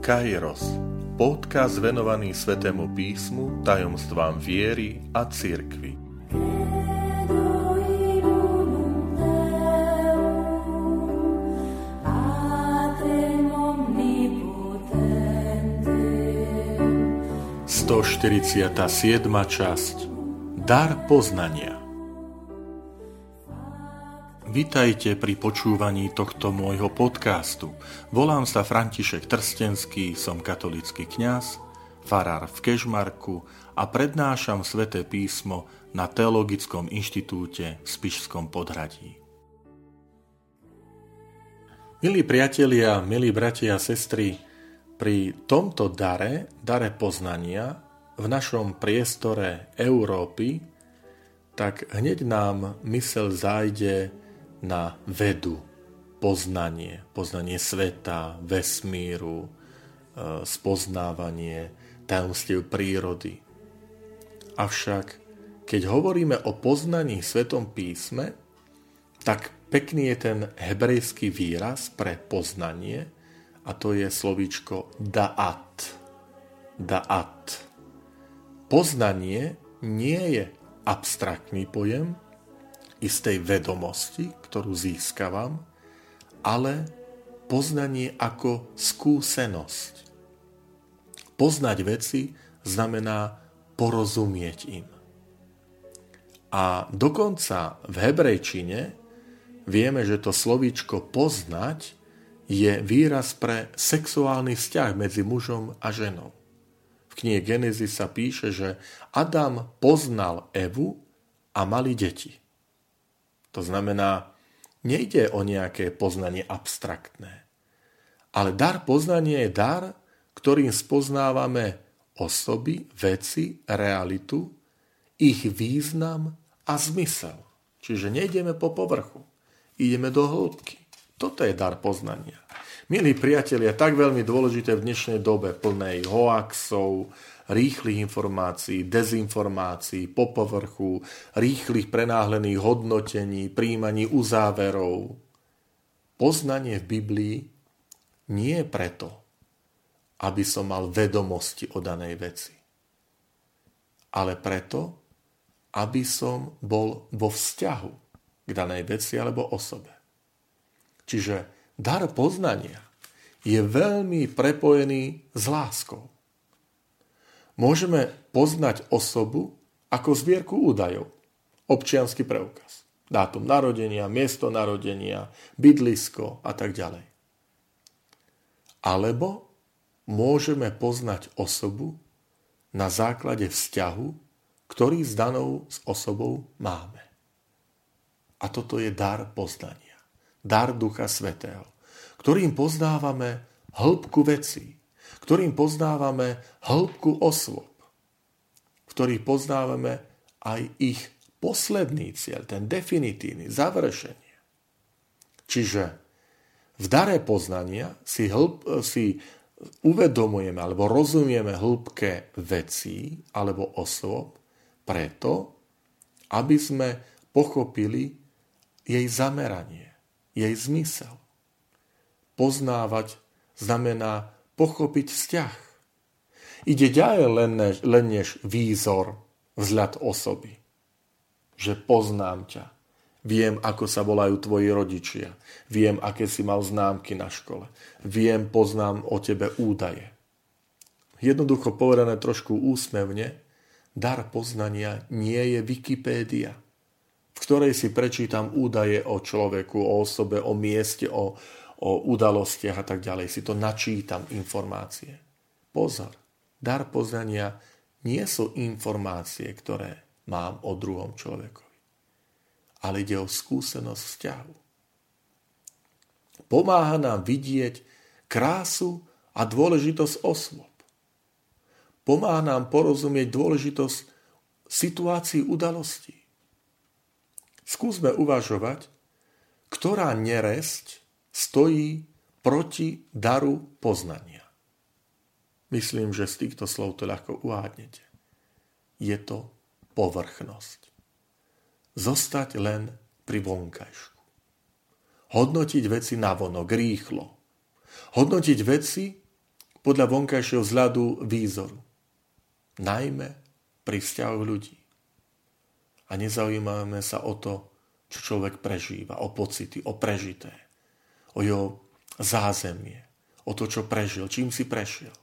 Kairos, podcast venovaný Svetému písmu, tajomstvám viery a cirkvi. Sto siedma časť. Dar poznania Vitajte pri počúvaní tohto môjho podcastu. Volám sa František Trstenský, som katolický kňaz, farár v Kežmarku a prednášam sväté písmo na Teologickom inštitúte v Spišskom podhradí. Milí priatelia, milí bratia a sestry, pri tomto dare, dare poznania, v našom priestore Európy, tak hneď nám mysel zájde na vedu, poznanie, poznanie sveta, vesmíru, e, spoznávanie tajomstiev prírody. Avšak, keď hovoríme o poznaní Svetom písme, tak pekný je ten hebrejský výraz pre poznanie a to je slovíčko da'at. Da'at. Poznanie nie je abstraktný pojem, istej vedomosti, ktorú získavam, ale poznanie ako skúsenosť. Poznať veci znamená porozumieť im. A dokonca v hebrejčine vieme, že to slovíčko poznať je výraz pre sexuálny vzťah medzi mužom a ženou. V knihe Genesis sa píše, že Adam poznal Evu a mali deti. To znamená, nejde o nejaké poznanie abstraktné. Ale dar poznania je dar, ktorým spoznávame osoby, veci, realitu, ich význam a zmysel. Čiže nejdeme po povrchu, ideme do hĺbky. Toto je dar poznania. Milí priatelia, tak veľmi dôležité v dnešnej dobe plnej hoaxov, rýchlych informácií, dezinformácií, po povrchu, rýchlych prenáhlených hodnotení, príjmaní uzáverov. Poznanie v Biblii nie je preto, aby som mal vedomosti o danej veci, ale preto, aby som bol vo vzťahu k danej veci alebo osobe. Čiže dar poznania je veľmi prepojený s láskou. Môžeme poznať osobu ako zbierku údajov. Občiansky preukaz, dátum narodenia, miesto narodenia, bydlisko a tak ďalej. Alebo môžeme poznať osobu na základe vzťahu, ktorý s danou s osobou máme. A toto je dar poznania. Dar Ducha Svetého, ktorým poznávame hĺbku vecí, ktorým poznávame hĺbku osôb, v ktorých poznávame aj ich posledný cieľ, ten definitívny, završenie. Čiže v dare poznania si, hĺb, si uvedomujeme alebo rozumieme hĺbke vecí alebo osôb preto, aby sme pochopili jej zameranie, jej zmysel. Poznávať znamená pochopiť vzťah. Ide ďalej len než, len než výzor, vzhľad osoby. Že poznám ťa. Viem, ako sa volajú tvoji rodičia. Viem, aké si mal známky na škole. Viem, poznám o tebe údaje. Jednoducho povedané trošku úsmevne, dar poznania nie je Wikipédia, ktorej si prečítam údaje o človeku, o osobe, o mieste, o, o udalostiach a tak ďalej. Si to načítam informácie. Pozor, dar poznania nie sú informácie, ktoré mám o druhom človekovi. Ale ide o skúsenosť vzťahu. Pomáha nám vidieť krásu a dôležitosť osôb. Pomáha nám porozumieť dôležitosť situácií udalostí. Skúsme uvažovať, ktorá neresť stojí proti daru poznania. Myslím, že z týchto slov to ľahko uhádnete. Je to povrchnosť. Zostať len pri vonkajšku. Hodnotiť veci navonok, rýchlo. Hodnotiť veci podľa vonkajšieho vzhľadu výzoru. Najmä pri vzťahu ľudí. A nezaujímame sa o to, čo človek prežíva, o pocity, o prežité, o jeho zázemie, o to, čo prežil, čím si prešiel.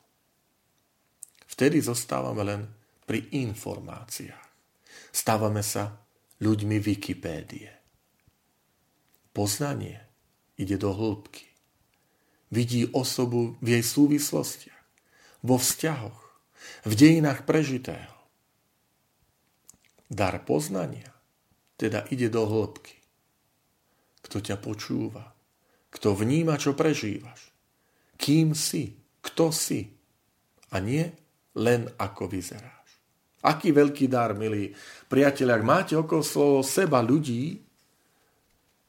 Vtedy zostávame len pri informáciách. Stávame sa ľuďmi Wikipédie. Poznanie ide do hĺbky. Vidí osobu v jej súvislostiach, vo vzťahoch, v dejinách prežitého. Dar poznania teda ide do hĺbky. Kto ťa počúva, kto vníma, čo prežívaš, kým si, kto si a nie len ako vyzeráš. Aký veľký dar, milí priatelia, ak máte okolo seba ľudí,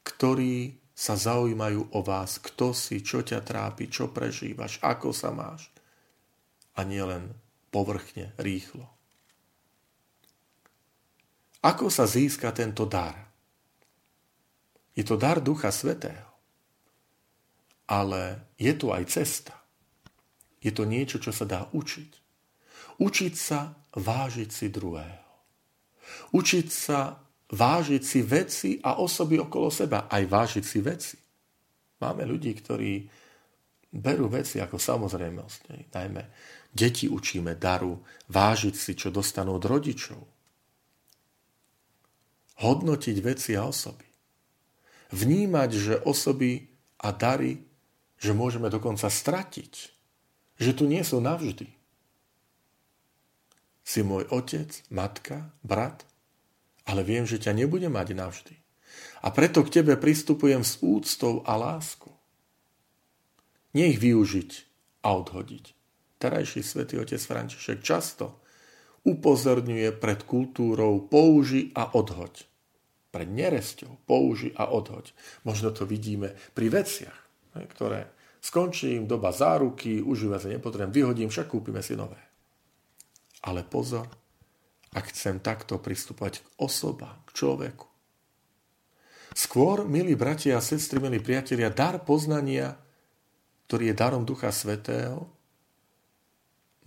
ktorí sa zaujímajú o vás, kto si, čo ťa trápi, čo prežívaš, ako sa máš. A nie len povrchne, rýchlo. Ako sa získa tento dar? Je to dar Ducha Svetého. Ale je tu aj cesta. Je to niečo, čo sa dá učiť. Učiť sa vážiť si druhého. Učiť sa vážiť si veci a osoby okolo seba, aj vážiť si veci. Máme ľudí, ktorí berú veci ako samozrejmosť. Najmä deti učíme daru vážiť si, čo dostanú od rodičov. Hodnotiť veci a osoby. Vnímať, že osoby a dary, že môžeme dokonca stratiť. Že tu nie sú navždy. Si môj otec, matka, brat, ale viem, že ťa nebude mať navždy. A preto k tebe pristupujem s úctou a láskou. Nie ich využiť a odhodiť. Terajší svätý otec František často upozorňuje pred kultúrou použi a odhoď. Pred neresťou použi a odhoď. Možno to vidíme pri veciach, ktoré skončím, doba záruky, užíva sa nepotrebujem, vyhodím, však kúpime si nové. Ale pozor, ak chcem takto pristupovať k osobám, k človeku. Skôr, milí bratia a sestry, milí priatelia, dar poznania, ktorý je darom Ducha Svetého,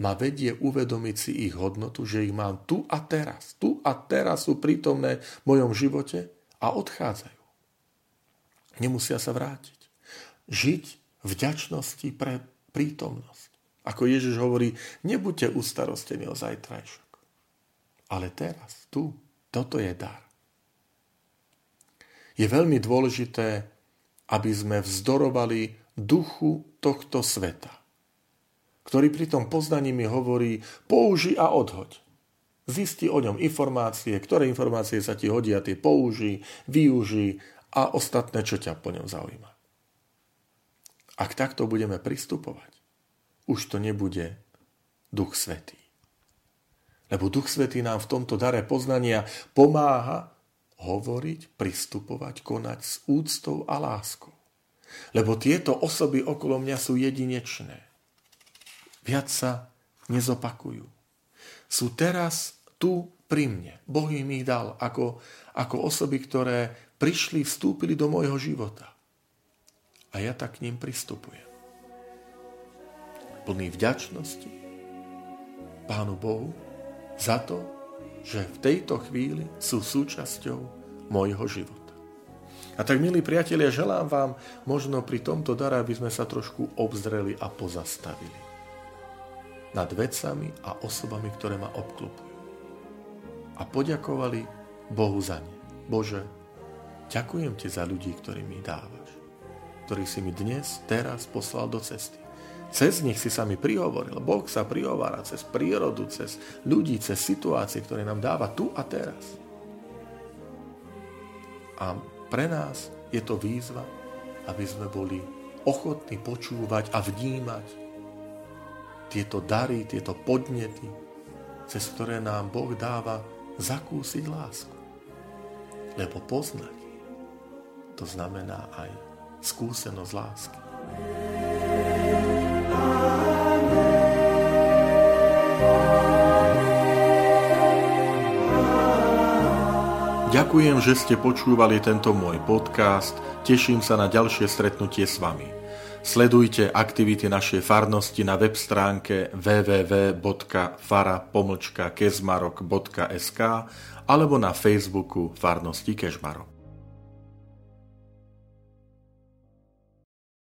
ma vedie uvedomiť si ich hodnotu, že ich mám tu a teraz. Tu a teraz sú prítomné v mojom živote a odchádzajú. Nemusia sa vrátiť. Žiť vďačnosti pre prítomnosť. Ako Ježiš hovorí, nebuďte ustarostení o zajtrajšok. Ale teraz, tu, toto je dar. Je veľmi dôležité, aby sme vzdorovali duchu tohto sveta, ktorý pri tom poznaní mi hovorí použi a odhoď. Zisti o ňom informácie, ktoré informácie sa ti hodia, tie použi, využi a ostatné, čo ťa po ňom zaujíma. Ak takto budeme pristupovať, už to nebude Duch Svetý. Lebo Duch Svetý nám v tomto dare poznania pomáha hovoriť, pristupovať, konať s úctou a láskou. Lebo tieto osoby okolo mňa sú jedinečné. Viac sa nezopakujú. Sú teraz tu pri mne. Boh im ich dal ako, ako osoby, ktoré prišli, vstúpili do môjho života. A ja tak k ním pristupujem. Plný vďačnosti Pánu Bohu, za to, že v tejto chvíli sú súčasťou môjho života. A tak, milí priatelia, želám vám možno pri tomto dare, aby sme sa trošku obzreli a pozastavili nad vecami a osobami, ktoré ma obklopujú. A poďakovali Bohu za ne. Bože, ďakujem ti za ľudí, ktorí mi dávaš, ktorí si mi dnes, teraz poslal do cesty. Cez nich si sa mi prihovoril. Boh sa prihovára cez prírodu, cez ľudí, cez situácie, ktoré nám dáva tu a teraz. A pre nás je to výzva, aby sme boli ochotní počúvať a vnímať tieto dary, tieto podnety, cez ktoré nám Boh dáva zakúsiť lásku. Lebo poznať, to znamená aj skúsenosť lásky. Ďakujem, že ste počúvali tento môj podcast. Teším sa na ďalšie stretnutie s vami. Sledujte aktivity našej farnosti na web stránke www.fara.kezmarok.sk alebo na Facebooku Farnosti Kežmarok.